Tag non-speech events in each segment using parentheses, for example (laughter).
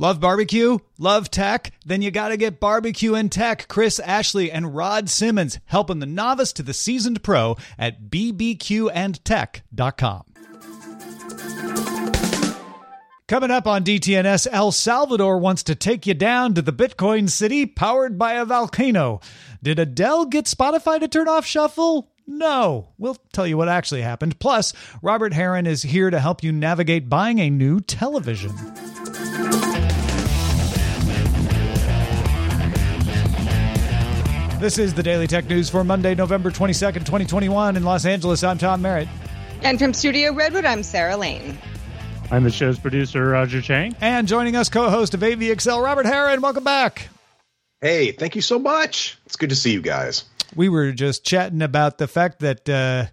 Love barbecue? Love tech? Then you gotta get barbecue and tech. Chris Ashley and Rod Simmons helping the novice to the seasoned pro at bbqandtech.com. Coming up on DTNS, El Salvador wants to take you down to the Bitcoin city powered by a volcano. Did Adele get Spotify to turn off shuffle? No. We'll tell you what actually happened. Plus, Robert Heron is here to help you navigate buying a new television. This is the Daily Tech News for Monday, November 22nd, 2021. In Los Angeles, I'm Tom Merritt. And from Studio Redwood, I'm Sarah Lane. I'm the show's producer, Roger Chang. And joining us, co host of AVExcel, Robert Heron. Welcome back. Hey, thank you so much. It's good to see you guys. We were just chatting about the fact that uh,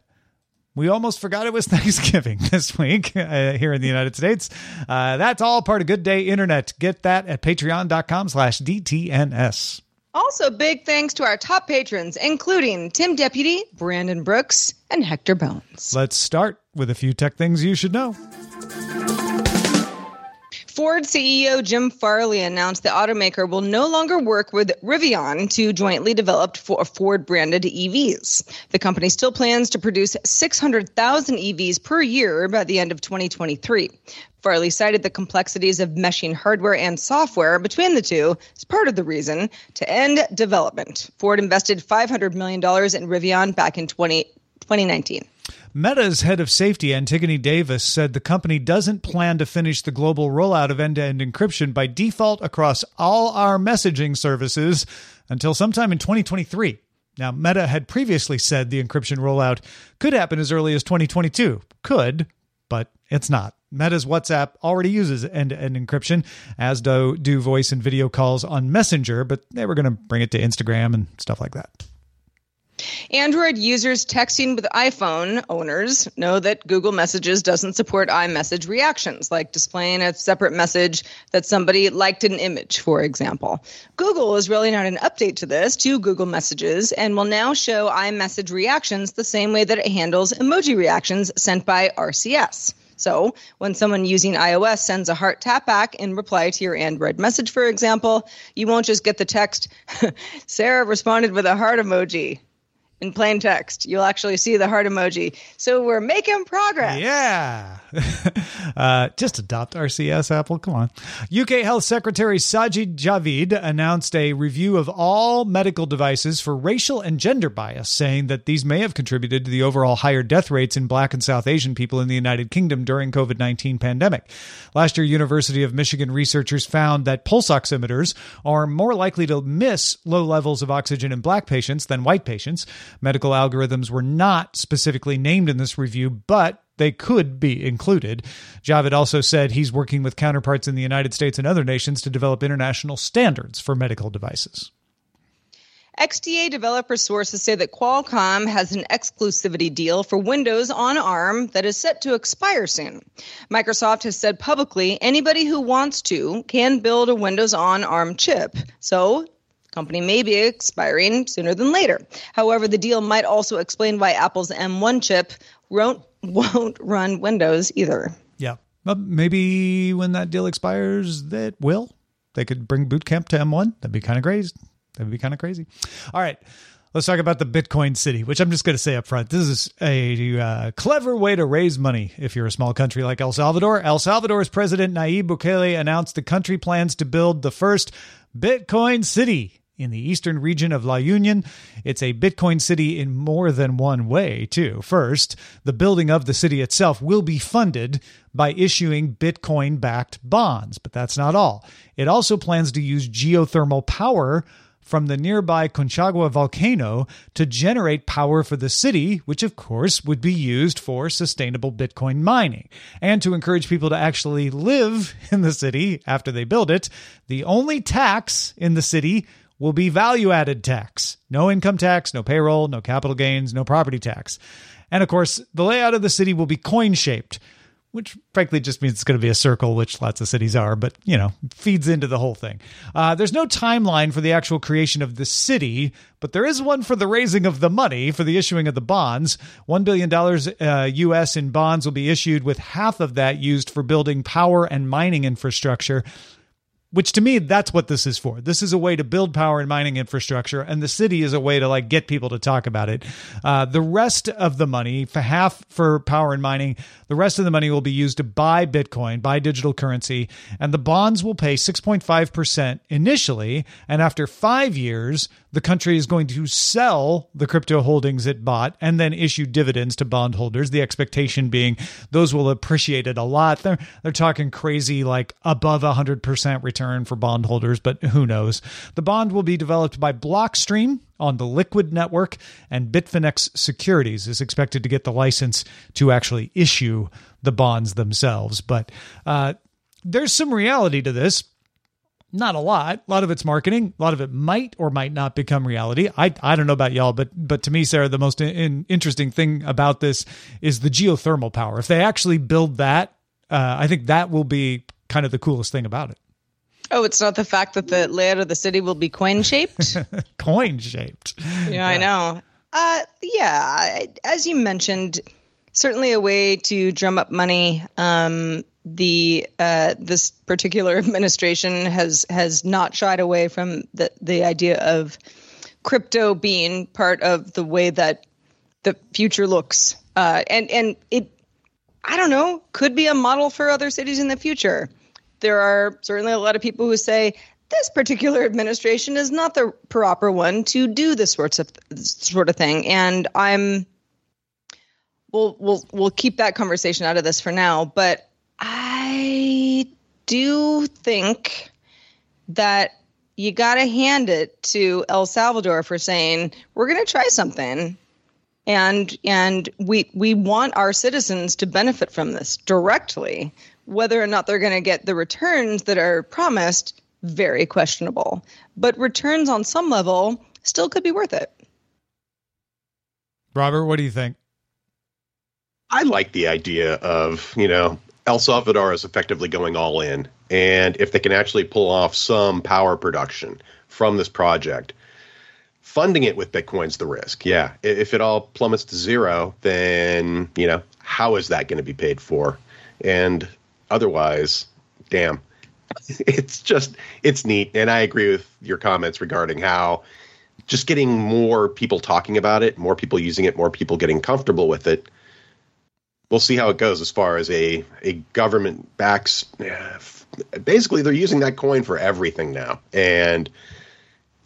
we almost forgot it was (laughs) Thanksgiving this week uh, here in the United States. Uh, that's all part of Good Day Internet. Get that at patreon.com slash DTNS. Also, big thanks to our top patrons, including Tim Deputy, Brandon Brooks, and Hector Bones. Let's start with a few tech things you should know. Ford CEO Jim Farley announced the automaker will no longer work with Rivian to jointly develop Ford branded EVs. The company still plans to produce 600,000 EVs per year by the end of 2023. Farley cited the complexities of meshing hardware and software between the two as part of the reason to end development. Ford invested $500 million in Rivian back in 20, 2019. Meta's head of safety, Antigone Davis, said the company doesn't plan to finish the global rollout of end to end encryption by default across all our messaging services until sometime in 2023. Now, Meta had previously said the encryption rollout could happen as early as 2022. Could, but it's not. Meta's WhatsApp already uses end to end encryption, as do, do voice and video calls on Messenger, but they were going to bring it to Instagram and stuff like that. Android users texting with iPhone owners know that Google Messages doesn't support iMessage reactions, like displaying a separate message that somebody liked an image, for example. Google is rolling out an update to this to Google Messages and will now show iMessage reactions the same way that it handles emoji reactions sent by RCS. So, when someone using iOS sends a heart tap back in reply to your Android message, for example, you won't just get the text, (laughs) Sarah responded with a heart emoji in plain text. You'll actually see the heart emoji. So we're making progress. Yeah. (laughs) uh, just adopt RCS, Apple. Come on. UK Health Secretary Sajid Javid announced a review of all medical devices for racial and gender bias, saying that these may have contributed to the overall higher death rates in Black and South Asian people in the United Kingdom during COVID-19 pandemic. Last year, University of Michigan researchers found that pulse oximeters are more likely to miss low levels of oxygen in black patients than white patients. Medical algorithms were not specifically named in this review, but they could be included. Javid also said he's working with counterparts in the United States and other nations to develop international standards for medical devices. XDA developer sources say that Qualcomm has an exclusivity deal for Windows on ARM that is set to expire soon. Microsoft has said publicly anybody who wants to can build a Windows on ARM chip. So, company may be expiring sooner than later. However, the deal might also explain why Apple's M1 chip won't, won't run Windows either. Yeah. But maybe when that deal expires, that will. They could bring Boot Camp to M1. That'd be kind of crazy. That'd be kind of crazy. All right. Let's talk about the Bitcoin City, which I'm just going to say up front. This is a uh, clever way to raise money if you're a small country like El Salvador. El Salvador's president Nayib Bukele announced the country plans to build the first Bitcoin City in the eastern region of La Union. It's a Bitcoin city in more than one way, too. First, the building of the city itself will be funded by issuing Bitcoin backed bonds, but that's not all. It also plans to use geothermal power from the nearby Conchagua volcano to generate power for the city, which of course would be used for sustainable Bitcoin mining. And to encourage people to actually live (laughs) in the city after they build it, the only tax in the city will be value added tax. No income tax, no payroll, no capital gains, no property tax. And of course, the layout of the city will be coin shaped, which frankly just means it's going to be a circle, which lots of cities are, but you know, feeds into the whole thing. Uh, there's no timeline for the actual creation of the city, but there is one for the raising of the money for the issuing of the bonds. $1 billion uh, US in bonds will be issued, with half of that used for building power and mining infrastructure which to me that's what this is for. This is a way to build power and mining infrastructure and the city is a way to like get people to talk about it. Uh, the rest of the money for half for power and mining the rest of the money will be used to buy bitcoin buy digital currency and the bonds will pay 6.5% initially and after five years the country is going to sell the crypto holdings it bought and then issue dividends to bondholders the expectation being those will appreciate it a lot they're, they're talking crazy like above 100% return for bondholders, but who knows? The bond will be developed by Blockstream on the Liquid network, and Bitfinex Securities is expected to get the license to actually issue the bonds themselves. But uh, there's some reality to this not a lot. A lot of it's marketing. A lot of it might or might not become reality. I I don't know about y'all, but but to me, Sarah, the most in, interesting thing about this is the geothermal power. If they actually build that, uh, I think that will be kind of the coolest thing about it. Oh, it's not the fact that the layout of the city will be coin shaped? (laughs) coin shaped. Yeah, yeah, I know. Uh, yeah, as you mentioned, certainly a way to drum up money. Um, the uh, this particular (laughs) administration has has not shied away from the the idea of crypto being part of the way that the future looks, uh, and and it I don't know could be a model for other cities in the future there are certainly a lot of people who say this particular administration is not the proper one to do this sorts of sort of thing, and I'm we'll we'll we'll keep that conversation out of this for now. But I do think that you got to hand it to El Salvador for saying we're going to try something and and we we want our citizens to benefit from this directly whether or not they're going to get the returns that are promised, very questionable. But returns on some level still could be worth it. Robert, what do you think? I like the idea of, you know, El Salvador is effectively going all in. And if they can actually pull off some power production from this project, funding it with Bitcoin's the risk. Yeah. If it all plummets to zero, then, you know, how is that going to be paid for? And otherwise, damn, (laughs) it's just it's neat, and I agree with your comments regarding how just getting more people talking about it, more people using it, more people getting comfortable with it. We'll see how it goes as far as a a government backs. Basically, they're using that coin for everything now, and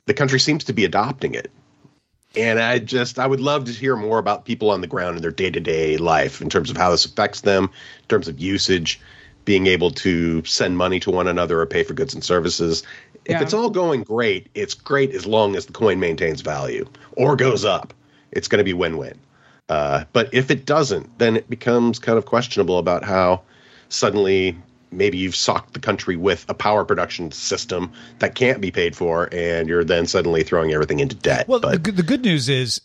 the country seems to be adopting it. And I just I would love to hear more about people on the ground in their day to day life in terms of how this affects them, in terms of usage, being able to send money to one another or pay for goods and services. If yeah. it's all going great, it's great as long as the coin maintains value or goes up. It's going to be win win. Uh, but if it doesn't, then it becomes kind of questionable about how suddenly maybe you've socked the country with a power production system that can't be paid for, and you're then suddenly throwing everything into debt. Well, but, the, the good news is,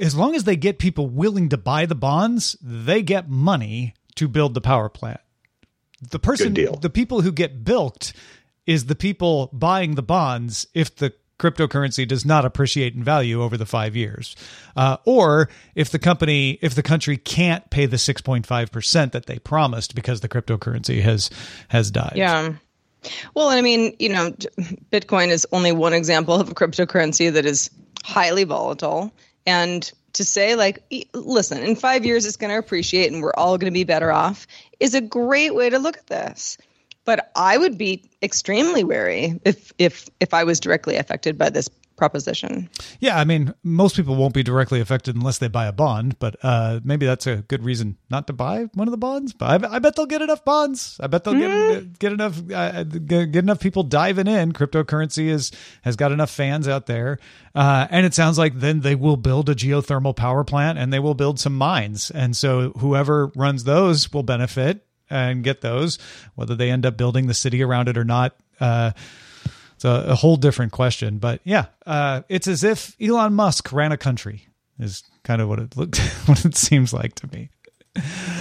as long as they get people willing to buy the bonds, they get money to build the power plant. The person, the people who get bilked, is the people buying the bonds if the cryptocurrency does not appreciate in value over the five years, uh, or if the company, if the country can't pay the six point five percent that they promised because the cryptocurrency has has died. Yeah. Well, I mean, you know, Bitcoin is only one example of a cryptocurrency that is highly volatile. And to say, like, listen, in five years it's going to appreciate and we're all going to be better off is a great way to look at this. But I would be extremely wary if if if I was directly affected by this proposition. Yeah, I mean, most people won't be directly affected unless they buy a bond, but uh, maybe that's a good reason not to buy one of the bonds. But I, I bet they'll get enough bonds. I bet they'll get get enough uh, get, get enough people diving in. Cryptocurrency is has got enough fans out there, uh, and it sounds like then they will build a geothermal power plant and they will build some mines, and so whoever runs those will benefit and get those, whether they end up building the city around it or not. Uh, it's a, a whole different question, but yeah, uh, it's as if Elon Musk ran a country. Is kind of what it looked, (laughs) what it seems like to me.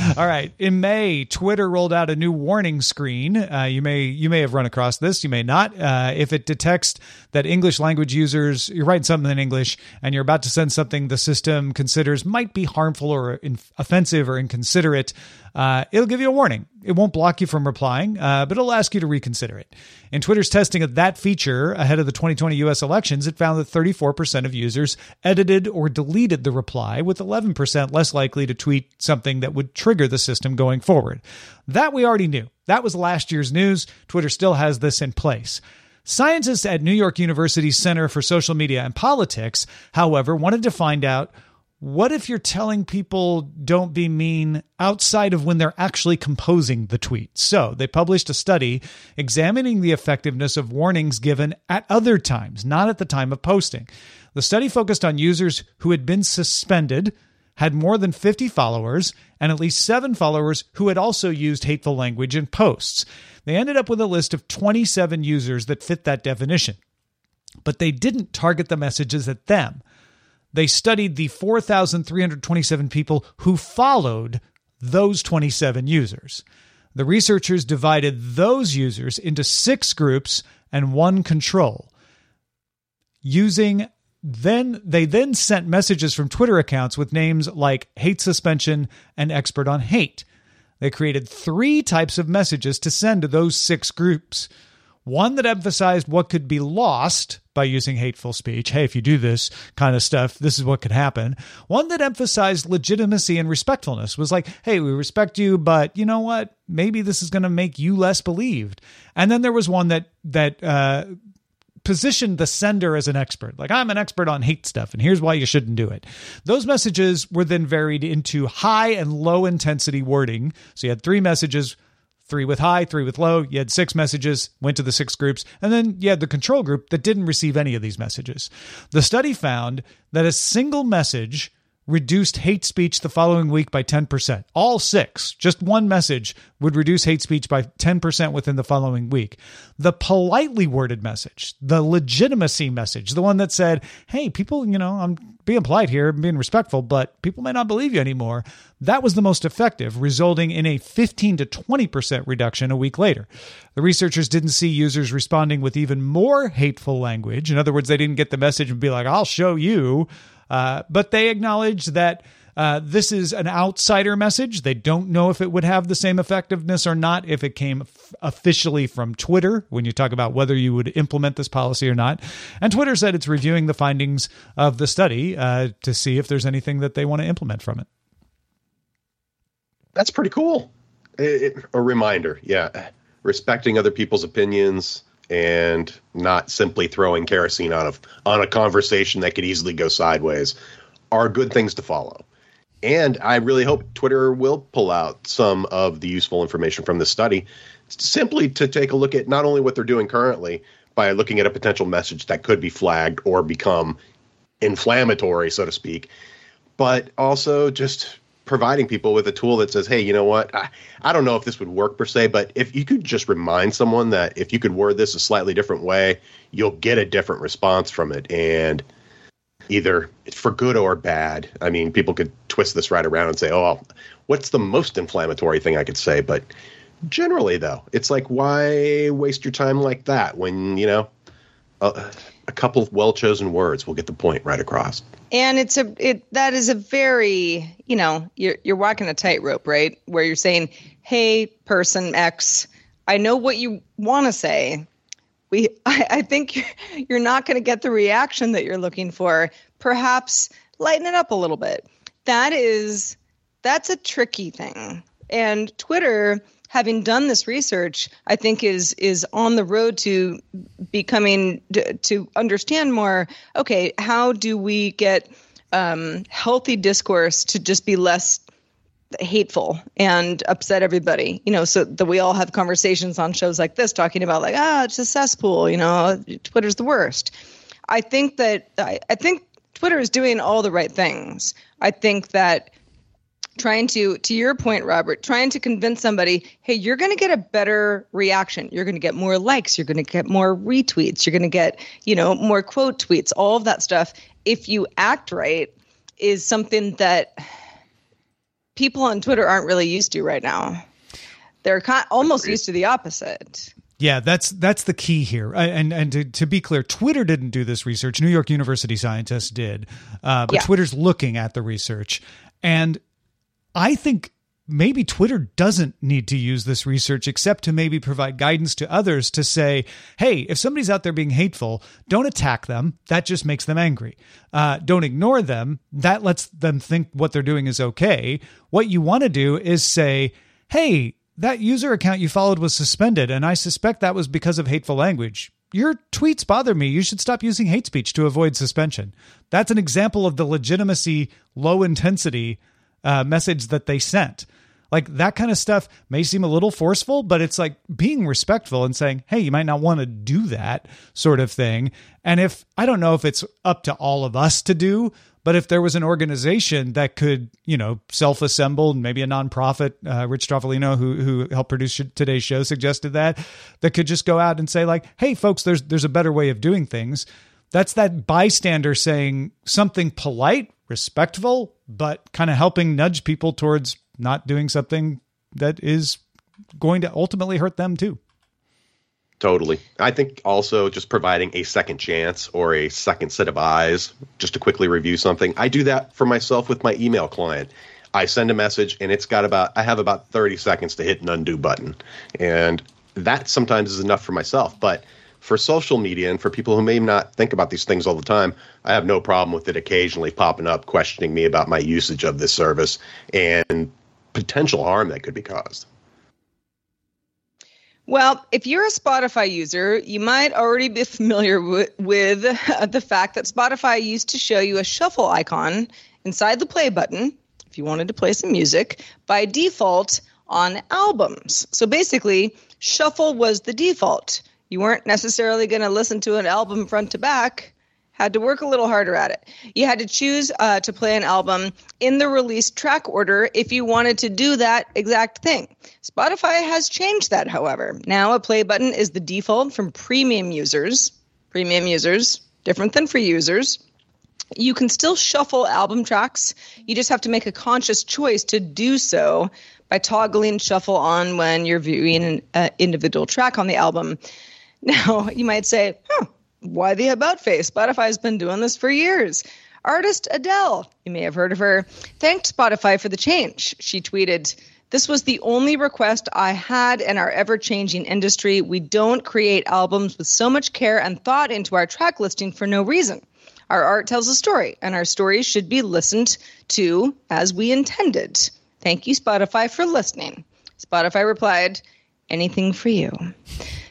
(laughs) All right. In May, Twitter rolled out a new warning screen. Uh, you may you may have run across this. You may not. Uh, if it detects that English language users, you're writing something in English and you're about to send something the system considers might be harmful or offensive or inconsiderate, uh, it'll give you a warning. It won't block you from replying, uh, but it'll ask you to reconsider it. In Twitter's testing of that feature ahead of the 2020 US elections, it found that 34% of users edited or deleted the reply, with 11% less likely to tweet something that would trigger the system going forward. That we already knew. That was last year's news. Twitter still has this in place. Scientists at New York University's Center for Social Media and Politics, however, wanted to find out what if you're telling people don't be mean outside of when they're actually composing the tweet? So they published a study examining the effectiveness of warnings given at other times, not at the time of posting. The study focused on users who had been suspended, had more than 50 followers, and at least seven followers who had also used hateful language in posts. They ended up with a list of 27 users that fit that definition. But they didn't target the messages at them they studied the 4,327 people who followed those 27 users. The researchers divided those users into six groups and one control. Using then they then sent messages from Twitter accounts with names like hate suspension and expert on hate. They created three types of messages to send to those six groups. One that emphasized what could be lost by using hateful speech. Hey, if you do this kind of stuff, this is what could happen. One that emphasized legitimacy and respectfulness was like, hey, we respect you, but you know what? Maybe this is going to make you less believed. And then there was one that that uh, positioned the sender as an expert. Like, I'm an expert on hate stuff, and here's why you shouldn't do it. Those messages were then varied into high and low intensity wording. So you had three messages three with high, three with low. You had six messages, went to the six groups, and then you had the control group that didn't receive any of these messages. The study found that a single message reduced hate speech the following week by 10%. All six, just one message would reduce hate speech by 10% within the following week. The politely worded message, the legitimacy message, the one that said, hey, people, you know, I'm being polite here, I'm being respectful, but people may not believe you anymore. That was the most effective, resulting in a 15 to 20% reduction a week later. The researchers didn't see users responding with even more hateful language. In other words, they didn't get the message and be like, I'll show you. Uh, but they acknowledge that uh, this is an outsider message. They don't know if it would have the same effectiveness or not if it came f- officially from Twitter when you talk about whether you would implement this policy or not. And Twitter said it's reviewing the findings of the study uh, to see if there's anything that they want to implement from it. That's pretty cool. It, it, a reminder, yeah, respecting other people's opinions and not simply throwing kerosene on a on a conversation that could easily go sideways are good things to follow. And I really hope Twitter will pull out some of the useful information from this study simply to take a look at not only what they're doing currently by looking at a potential message that could be flagged or become inflammatory, so to speak, but also just providing people with a tool that says, hey, you know what? I, I don't know if this would work per se, but if you could just remind someone that if you could word this a slightly different way, you'll get a different response from it. And either for good or bad. I mean, people could twist this right around and say, oh, what's the most inflammatory thing I could say? But generally, though, it's like, why waste your time like that when, you know, a, a couple of well chosen words will get the point right across. And it's a it that is a very you know you're you're walking a tightrope right? Where you're saying hey person x i know what you want to say. We (laughs) I, I think you're not going to get the reaction that you're looking for. Perhaps lighten it up a little bit. That is that's a tricky thing. And twitter having done this research, I think is is on the road to becoming to understand more. Okay, how do we get um, healthy discourse to just be less hateful and upset everybody? You know, so that we all have conversations on shows like this talking about like ah, it's a cesspool. You know, Twitter's the worst. I think that I, I think Twitter is doing all the right things. I think that trying to to your point robert trying to convince somebody hey you're going to get a better reaction you're going to get more likes you're going to get more retweets you're going to get you know more quote tweets all of that stuff if you act right is something that people on twitter aren't really used to right now they're kind, almost used to the opposite yeah, that's that's the key here. And and to, to be clear, Twitter didn't do this research. New York University scientists did, uh, but yeah. Twitter's looking at the research. And I think maybe Twitter doesn't need to use this research except to maybe provide guidance to others to say, hey, if somebody's out there being hateful, don't attack them. That just makes them angry. Uh, don't ignore them. That lets them think what they're doing is okay. What you want to do is say, hey, that user account you followed was suspended, and I suspect that was because of hateful language. Your tweets bother me. You should stop using hate speech to avoid suspension. That's an example of the legitimacy, low intensity uh, message that they sent. Like that kind of stuff may seem a little forceful, but it's like being respectful and saying, hey, you might not want to do that sort of thing. And if I don't know if it's up to all of us to do, but if there was an organization that could, you know, self-assemble, maybe a nonprofit, uh, Rich Stroffolino, who who helped produce today's show, suggested that that could just go out and say like, "Hey, folks, there's there's a better way of doing things." That's that bystander saying something polite respectful, but kind of helping nudge people towards not doing something that is going to ultimately hurt them too. Totally. I think also just providing a second chance or a second set of eyes just to quickly review something. I do that for myself with my email client. I send a message and it's got about I have about 30 seconds to hit an undo button. And that sometimes is enough for myself, but for social media and for people who may not think about these things all the time, I have no problem with it occasionally popping up, questioning me about my usage of this service and potential harm that could be caused. Well, if you're a Spotify user, you might already be (laughs) familiar with, with uh, the fact that Spotify used to show you a shuffle icon inside the play button if you wanted to play some music by default on albums. So basically, shuffle was the default you weren't necessarily going to listen to an album front to back. Had to work a little harder at it. You had to choose uh, to play an album in the release track order if you wanted to do that exact thing. Spotify has changed that however. Now a play button is the default from premium users. Premium users different than free users. You can still shuffle album tracks. You just have to make a conscious choice to do so by toggling shuffle on when you're viewing an uh, individual track on the album (laughs) now, you might say, huh, why the about face? Spotify's been doing this for years. Artist Adele, you may have heard of her, thanked Spotify for the change. She tweeted, This was the only request I had in our ever changing industry. We don't create albums with so much care and thought into our track listing for no reason. Our art tells a story, and our stories should be listened to as we intended. Thank you, Spotify, for listening. Spotify replied, Anything for you.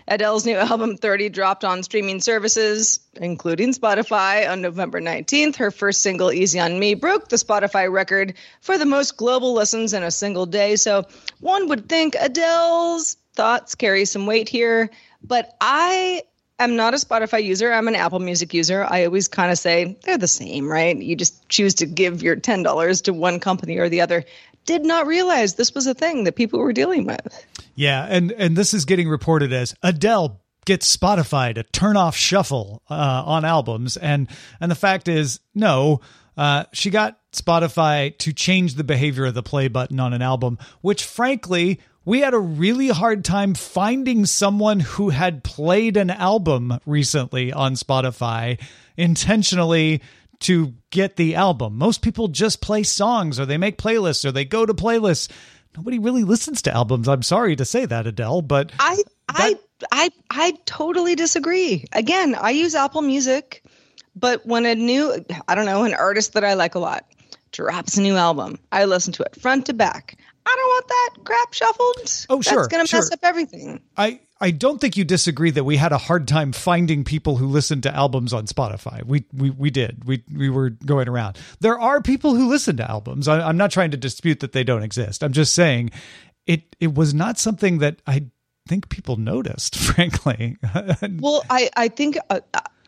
Adele's new album 30 dropped on streaming services, including Spotify, on November 19th. Her first single, Easy on Me, broke the Spotify record for the most global listens in a single day. So one would think Adele's thoughts carry some weight here, but I am not a Spotify user. I'm an Apple Music user. I always kind of say they're the same, right? You just choose to give your $10 to one company or the other. Did not realize this was a thing that people were dealing with. Yeah, and and this is getting reported as Adele gets Spotify to turn off shuffle uh, on albums, and and the fact is, no, uh, she got Spotify to change the behavior of the play button on an album, which frankly we had a really hard time finding someone who had played an album recently on Spotify intentionally to get the album. Most people just play songs or they make playlists or they go to playlists. Nobody really listens to albums. I'm sorry to say that, Adele, but I I I I totally disagree. Again, I use Apple Music, but when a new I don't know, an artist that I like a lot drops a new album, I listen to it front to back. I don't want that crap shuffled. Oh, sure. That's going to sure. mess up everything. I, I don't think you disagree that we had a hard time finding people who listened to albums on Spotify. We we, we did. We we were going around. There are people who listen to albums. I, I'm not trying to dispute that they don't exist. I'm just saying it it was not something that I think people noticed, (laughs) frankly. well, I I think uh,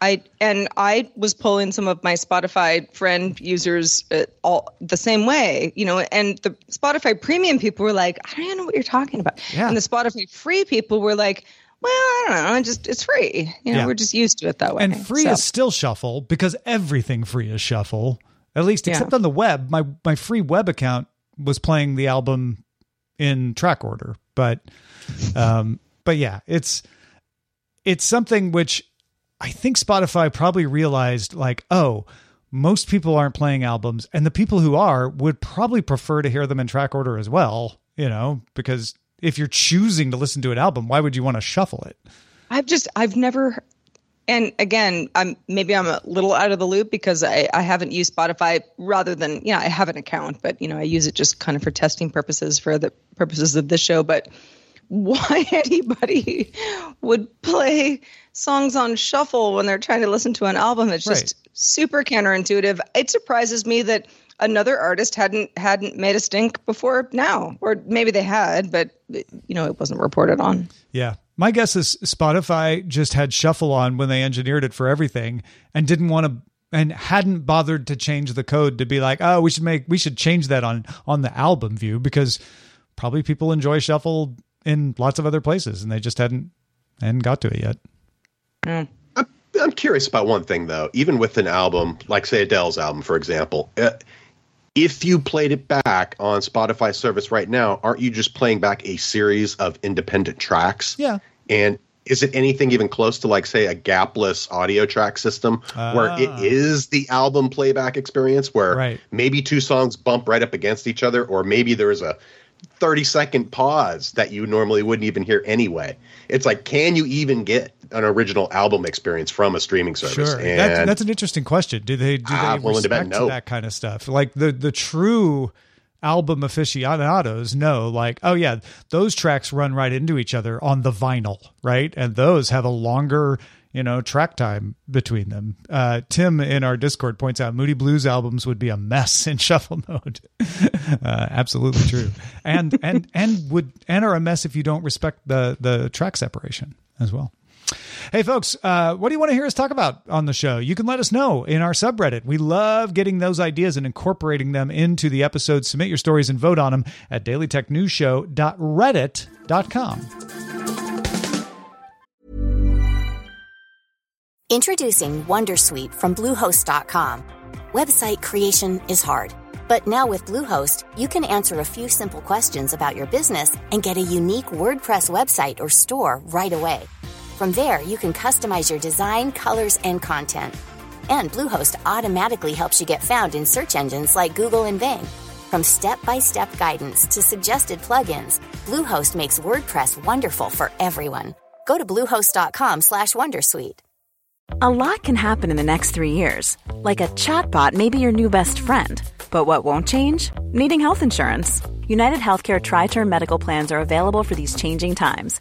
I and I was pulling some of my Spotify friend users uh, all the same way, you know. And the Spotify Premium people were like, "I don't even know what you're talking about," Yeah. and the Spotify Free people were like, "Well, I don't know, it just it's free, you know. Yeah. We're just used to it that way." and free So- is still shuffle because everything free is shuffle. At least Yeah. except on the web. My my free web account was playing the album in track order. But um but yeah, it's it's something which I think Spotify probably realized like, oh, most people aren't playing albums and the people who are would probably prefer to hear them in track order as well, you know, because if you're choosing to listen to an album, why would you want to shuffle it? I've just I've never and again, I'm maybe I'm a little out of the loop because I, I haven't used Spotify rather than yeah, I have an account, but you know, I use it just kind of for testing purposes for the purposes of this show. But (laughs) why anybody would play songs on shuffle when they're trying to listen to an album, it's just Right. super counterintuitive. It surprises me that another artist hadn't hadn't made a stink before now. Or maybe they had, but you know, it wasn't reported on. Yeah. My guess is Spotify just had shuffle on when they engineered it for everything and didn't want to and hadn't bothered to change the code to be like, "Oh, we should make we should change that on on the album view because probably people enjoy shuffle in lots of other places and they just hadn't hadn't got to it yet." I'm, I'm curious about one thing though. Even with an album, like say Adele's album, for example, uh, if you played it back on Spotify service right now, aren't you just playing back a series of independent tracks? Yeah. And is it anything even close to like say a gapless audio track system where it Ah. the album playback experience where Right. maybe two songs bump right up against each other or maybe there is a 30 second pause that you normally wouldn't even hear anyway. It's like can you even get an original album experience from a streaming service? Sure, And that's, that's an interesting question. Do they do I'm they bet respect no. that kind of stuff? Like the the true album aficionados know, like, oh yeah, those tracks run right into each other on the vinyl, right? And those have a longer, you know, track time between them. Uh, Tim in our Discord points out Moody Blues albums would be a mess (laughs) in shuffle mode. (laughs) uh, absolutely true, and and and would and are a mess if you don't respect the the track separation as well. Hey, folks, uh, what do you want to hear us talk about on the show? You can let us know in our subreddit. We love getting those ideas and incorporating them into the episodes. Submit your stories and vote on them at dailytechnewsshow.reddit.com. Introducing Wondersuite from Bluehost.com. Website creation is hard, but now with Bluehost, you can answer a few simple questions about your business and get a unique WordPress website or store right away. From there, you can customize your design, colors, and content. And Bluehost automatically helps you get found in search engines like Google and Bing. From step-by-step guidance to suggested plugins, Bluehost makes WordPress wonderful for everyone. Go to bluehost.com/wondersuite. A lot can happen in the next three years. Like a chatbot may be your new best friend. But what won't change? Needing health insurance. United Healthcare Tri Term Medical Plans are available for these changing times.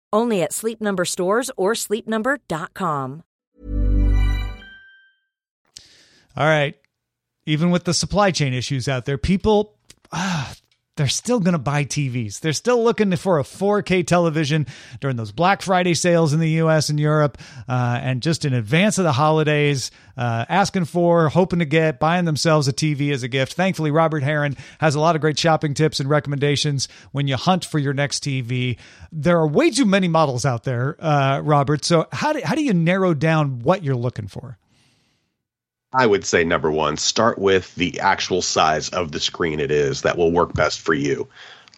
Only at Sleep Number stores or sleepnumber.com. All right. Even with the supply chain issues out there, people ah, they're still going to buy TVs. They're still looking for a 4K television during those Black Friday sales in the US and Europe, uh, and just in advance of the holidays, uh, asking for, hoping to get, buying themselves a TV as a gift. Thankfully, Robert Heron has a lot of great shopping tips and recommendations when you hunt for your next TV. There are way too many models out there, uh, Robert. So, how do, how do you narrow down what you're looking for? I would say number one, start with the actual size of the screen it is that will work best for you.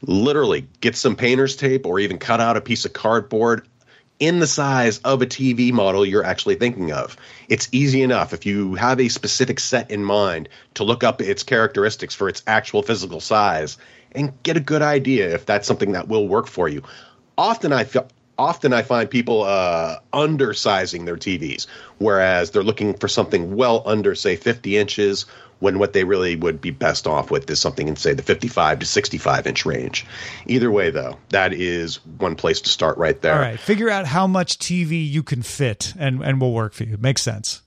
Literally, get some painter's tape or even cut out a piece of cardboard in the size of a TV model you're actually thinking of. It's easy enough if you have a specific set in mind to look up its characteristics for its actual physical size and get a good idea if that's something that will work for you. Often I feel often I find people uh, undersizing their TVs, whereas they're looking for something well under, say, 50 inches, when what they really would be best off with is something in, say, the 55 to 65 inch range. Either way, though, that is one place to start right there. All right. Figure out how much TV you can fit, and, and will work for you. Makes sense.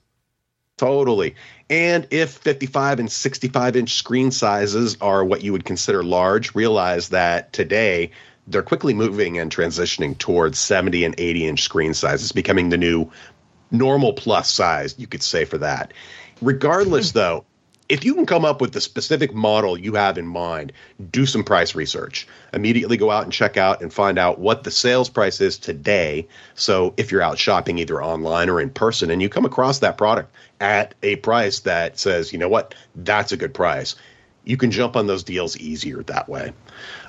Totally. And if 55 and 65 inch screen sizes are what you would consider large, realize that today they're quickly moving and transitioning towards 70 and 80 inch screen sizes, becoming the new normal plus size, you could say, for that. Regardless, hmm. though, if you can come up with the specific model you have in mind, do some price research. Immediately go out and check out and find out what the sales price is today. So if you're out shopping either online or in person and you come across that product at a price that says, you know what, that's a good price, you can jump on those deals easier that way.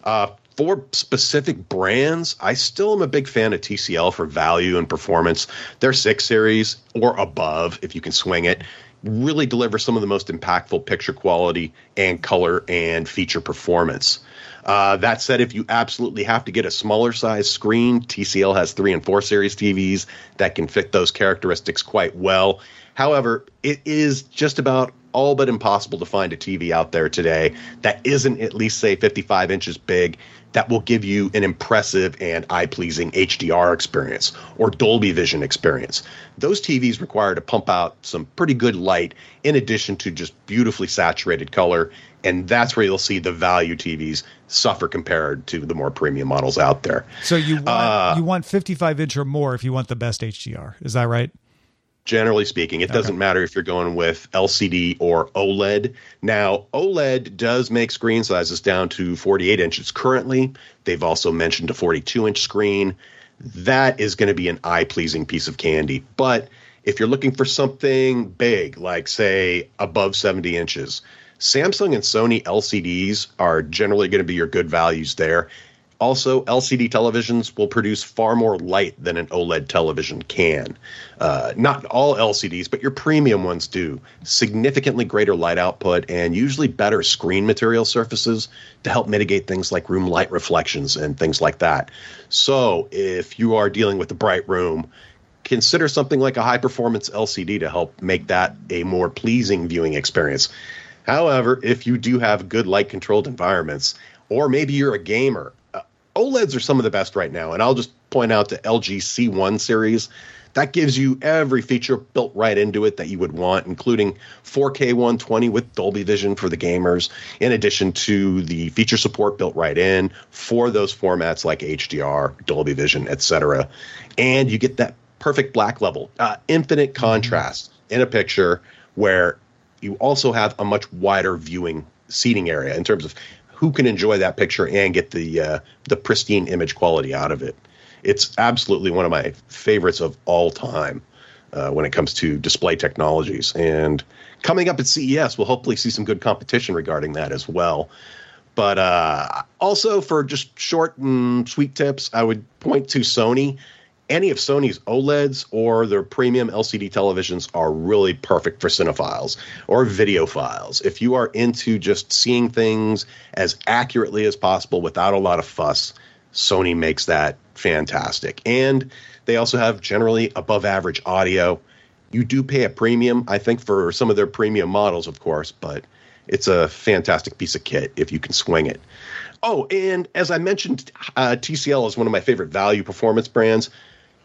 Uh, for specific brands, I still am a big fan of TCL for value and performance. Their six series or above, if you can swing it, really deliver some of the most impactful picture quality and color and feature performance. Uh, that said, if you absolutely have to get a smaller size screen, TCL has three and four series TVs that can fit those characteristics quite well. However, it is just about all but impossible to find a TV out there today that isn't at least, say, 55 inches big that will give you an impressive and eye pleasing HDR experience or Dolby Vision experience. Those TVs require to pump out some pretty good light in addition to just beautifully saturated color. And that's where you'll see the value TVs suffer compared to the more premium models out there. So you want uh, you want 55 inch or more if you want the best HDR. Is that right? Generally speaking. It doesn't matter if you're going with LCD or OLED. Now, OLED does make screen sizes down to 48 inches currently. They've also mentioned a 42 inch screen. That is going to be an eye pleasing piece of candy. But if you're looking for something big, like, say, above 70 inches, Samsung and Sony LCDs are generally going to be your good values there. Also, LCD televisions will produce far more light than an OLED television can. Uh, not all LCDs, but your premium ones do. Significantly greater light output and usually better screen material surfaces to help mitigate things like room light reflections and things like that. So, if you are dealing with a bright room, consider something like a high performance LCD to help make that a more pleasing viewing experience. However, if you do have good light controlled environments, or maybe you're a gamer OLEDs are some of the best right now, and I'll just point out the LG C1 series. That gives you every feature built right into it that you would want, including 4K 120 with Dolby Vision for the gamers, in addition to the feature support built right in for those formats like HDR, Dolby Vision, etc. And you get that perfect black level, uh, infinite contrast in a picture where you also have a much wider viewing seating area in terms of who can enjoy that picture and get the uh, the pristine image quality out of it. It's absolutely one of my favorites of all time uh, when it comes to display technologies. And coming up at CES, we'll hopefully see some good competition regarding that as well. But uh, also for just short and sweet tips, I would point to Sony. Any of Sony's OLEDs or their premium LCD televisions are really perfect for cinephiles or videophiles. If you are into just seeing things as accurately as possible without a lot of fuss, Sony makes that fantastic. And they also have generally above average audio. You do pay a premium, I think, for some of their premium models, of course, but it's a fantastic piece of kit if you can swing it. Oh, and as I mentioned, uh, TCL is one of my favorite value performance brands.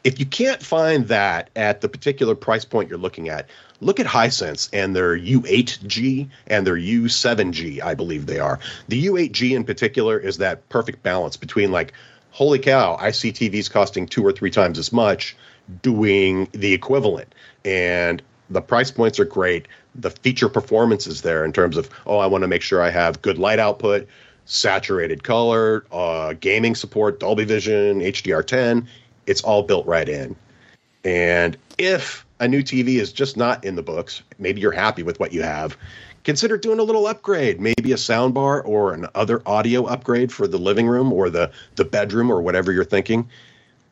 If you can't find that at the particular price point you're looking at, look at Hisense and their U8G and their U7G, I believe they are. The U8G in particular is that perfect balance between like, holy cow, I see TVs costing two or three times as much doing the equivalent. And the price points are great. The feature performance is there in terms of, oh, I want to make sure I have good light output, saturated color, uh, gaming support, Dolby Vision, HDR10 it's all built right in. And if a new TV is just not in the books, maybe you're happy with what you have, consider doing a little upgrade, maybe a soundbar or an other audio upgrade for the living room or the the bedroom or whatever you're thinking.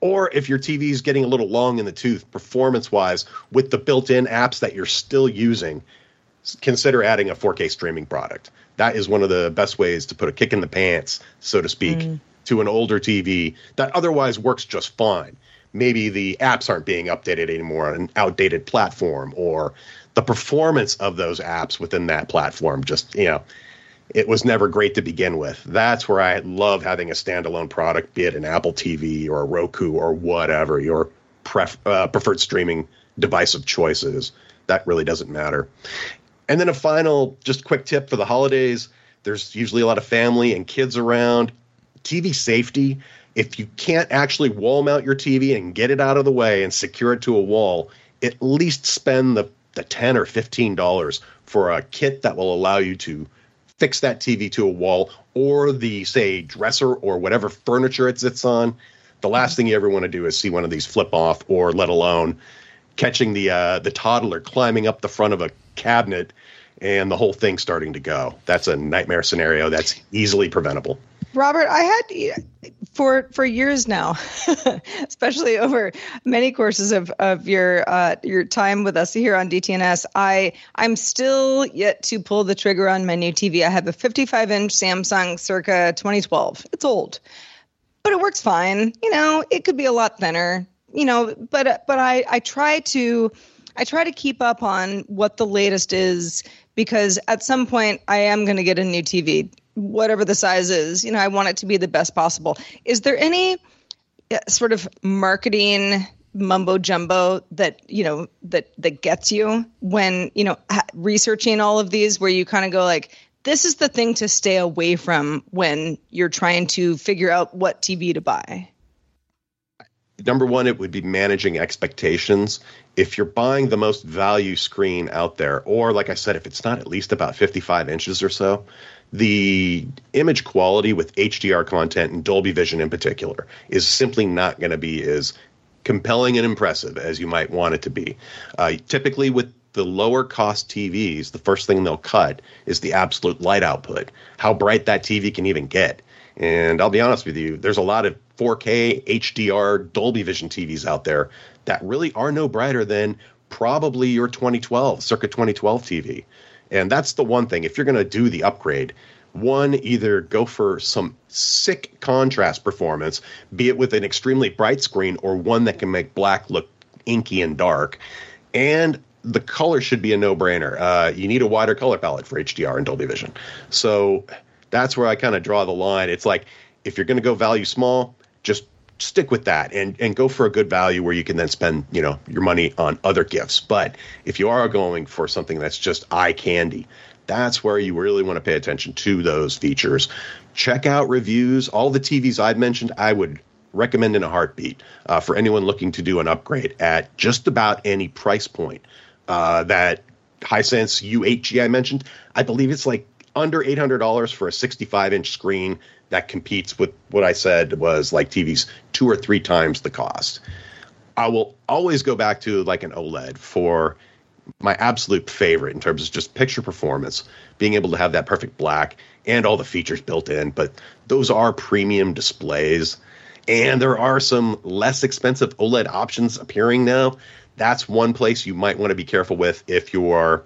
Or if your TV is getting a little long in the tooth performance wise with the built-in apps that you're still using, consider adding a 4K streaming product. That is one of the best ways to put a kick in the pants, so to speak, mm to an older TV that otherwise works just fine. Maybe the apps aren't being updated anymore on an outdated platform, or the performance of those apps within that platform just, you know, it was never great to begin with. That's where I love having a standalone product, be it an Apple TV or a Roku or whatever your pref- uh, preferred streaming device of choices. That really doesn't matter. And then a final, just quick tip for the holidays. There's usually a lot of family and kids around. TV safety, if you can't actually wall mount your TV and get it out of the way and secure it to a wall, at least spend the, the 10 or $15 for a kit that will allow you to fix that TV to a wall or the, say, dresser or whatever furniture it sits on. The last thing you ever want to do is see one of these flip off or let alone catching the uh, the toddler climbing up the front of a cabinet and the whole thing starting to go. That's a nightmare scenario that's easily preventable. Robert, I had for for years now, (laughs) especially over many courses of of your uh, your time with us here on DTNS. I I'm still yet to pull the trigger on my new TV. I have a 55 inch Samsung circa 2012. It's old, but it works fine. You know, it could be a lot thinner. You know, but but I I try to I try to keep up on what the latest is because at some point I am going to get a new TV whatever the size is. You know, I want it to be the best possible. Is there any uh, sort of marketing mumbo jumbo that you know that that gets you when you know researching all of these where you kind of go like this is the thing to stay away from when you're trying to figure out what TV to buy number one, it would be managing expectations. If you're buying the most value screen out there, or like I said, if it's not at least about 55 inches or so, the image quality with HDR content and Dolby Vision in particular is simply not going to be as compelling and impressive as you might want it to be. Uh, typically, with the lower cost TVs, the first thing they'll cut is the absolute light output, how bright that TV can even get. And I'll be honest with you, there's a lot of 4K HDR Dolby Vision TVs out there that really are no brighter than probably your 2012, circa 2012 TV. And that's the one thing. If you're going to do the upgrade, one, either go for some sick contrast performance, be it with an extremely bright screen or one that can make black look inky and dark. And the color should be a no brainer. Uh, you need a wider color palette for HDR and Dolby Vision. So that's where I kind of draw the line. It's like if you're going to go value small, just stick with that and and go for a good value where you can then spend you know your money on other gifts. But if you are going for something that's just eye candy that's where you really want to pay attention to those features. Check out reviews. All the tvs i've mentioned i would recommend in a heartbeat uh, for anyone looking to do an upgrade at just about any price point. Uh, that hisense u8g i mentioned i believe it's like under $800 for a 65 inch screen that competes with what I said was like TVs two or three times the cost. I will always go back to like an OLED for my absolute favorite in terms of just picture performance, being able to have that perfect black and all the features built in. But those are premium displays. And there are some less expensive OLED options appearing now. That's one place you might want to be careful with if you are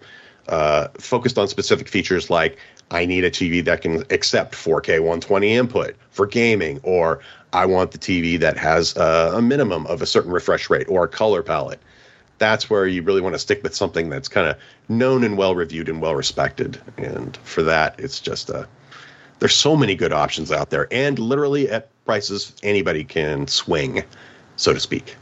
uh, focused on specific features like I need a TV that can accept 4K 120 input for gaming, or I want the TV that has a minimum of a certain refresh rate or a color palette. That's where you really want to stick with something that's kind of known and well reviewed and well respected. And for that, it's just a uh, there's so many good options out there, and literally at prices anybody can swing, so to speak.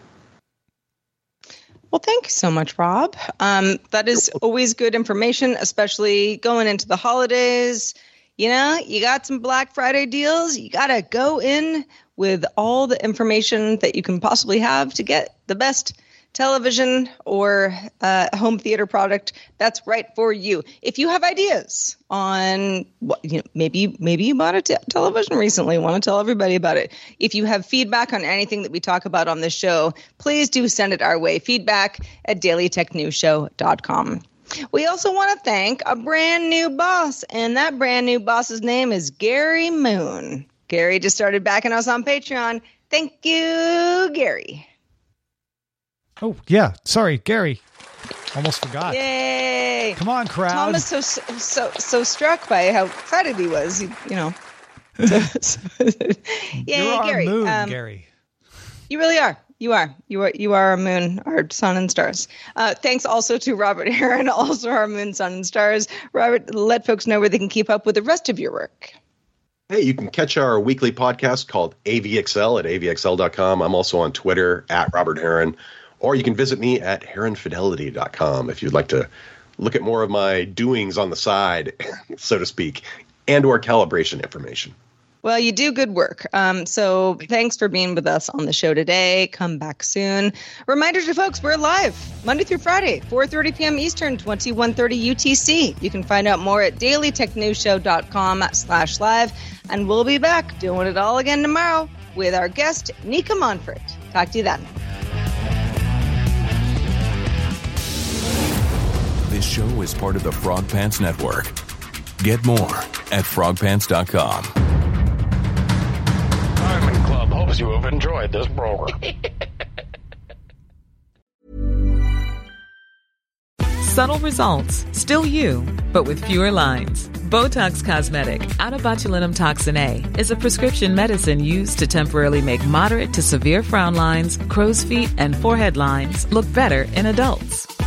Well, thank you so much, Rob. Um, that is always good information, especially going into the holidays. You know, you got some Black Friday deals. You got to go in with all the information that you can possibly have to get the best television or uh, home theater product that's right for you. If you have ideas on what you know, maybe maybe you bought a t- television recently, want to tell everybody about it. If you have feedback on anything that we talk about on this show, please do send it our way. Feedback at dailytechnewsshow.com. We also want to thank a brand new boss, and that brand new boss's name is Gary Moon. Gary just started backing us on Patreon. Thank you, Gary. Oh yeah, sorry, Gary. Almost forgot. Yay! Come on, crowd. Tom is so so so struck by how excited he was. You, you know. (laughs) So, (laughs) yay, You're Gary. Moon, um, Gary. You really are. You are. You are. You are our moon, our sun and stars. Uh, thanks also to Robert (laughs) Heron, also our moon, sun and stars. Robert, let folks know where they can keep up with the rest of your work. Hey, you can catch our weekly podcast called AVExcel at avexcel.com. I'm also on Twitter at Robert Heron or you can visit me at heronfidelity.com if you'd like to look at more of my doings on the side, (laughs) so to speak, and or calibration information. Well, you do good work. Um, so thanks for being with us on the show today. Come back soon. Reminder to folks, we're live Monday through Friday, 4.30 p.m. Eastern, 2130 UTC. You can find out more at dailytechnewsshow.com slash live. And we'll be back doing it all again tomorrow with our guest, Nika Monfort. Talk to you then. This show is part of the Frog Pants Network. Get more at frogpants.com. Diamond Club hopes you have enjoyed this program. (laughs) Subtle results, still you, but with fewer lines. Botox Cosmetic, onabotulinumtoxinA, is a prescription medicine used to temporarily make moderate to severe frown lines, crow's feet, and forehead lines look better in adults.